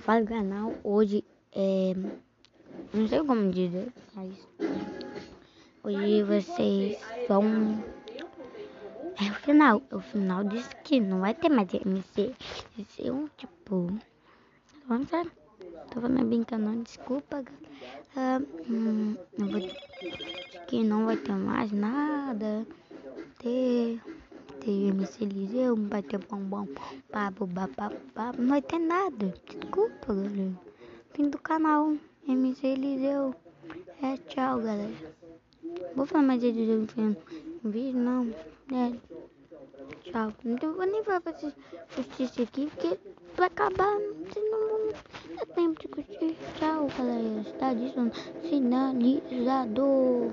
Fala canal, hoje é. Não sei como dizer, mas. Hoje vocês vão. É o final, é o final disso aqui, não vai ter mais MC. Vai ser um tipo. Vamos ver. Tô falando brincando, desculpa, galera. Hum, não vou. Que não vai ter mais nada. Ter ter MC Eliseu, não vai ter bombom, papo, papapá, não vai ter nada. Desculpa, galera. Fim do canal, MC Eliseu. É, tchau, galera. Vou falar mais de Eliseu no vídeo, não. É, tchau. Não vou nem falar pra vocês isso aqui, porque vai acabar, não, não dá tempo de curtir. Tchau, galera. Está sinalizador.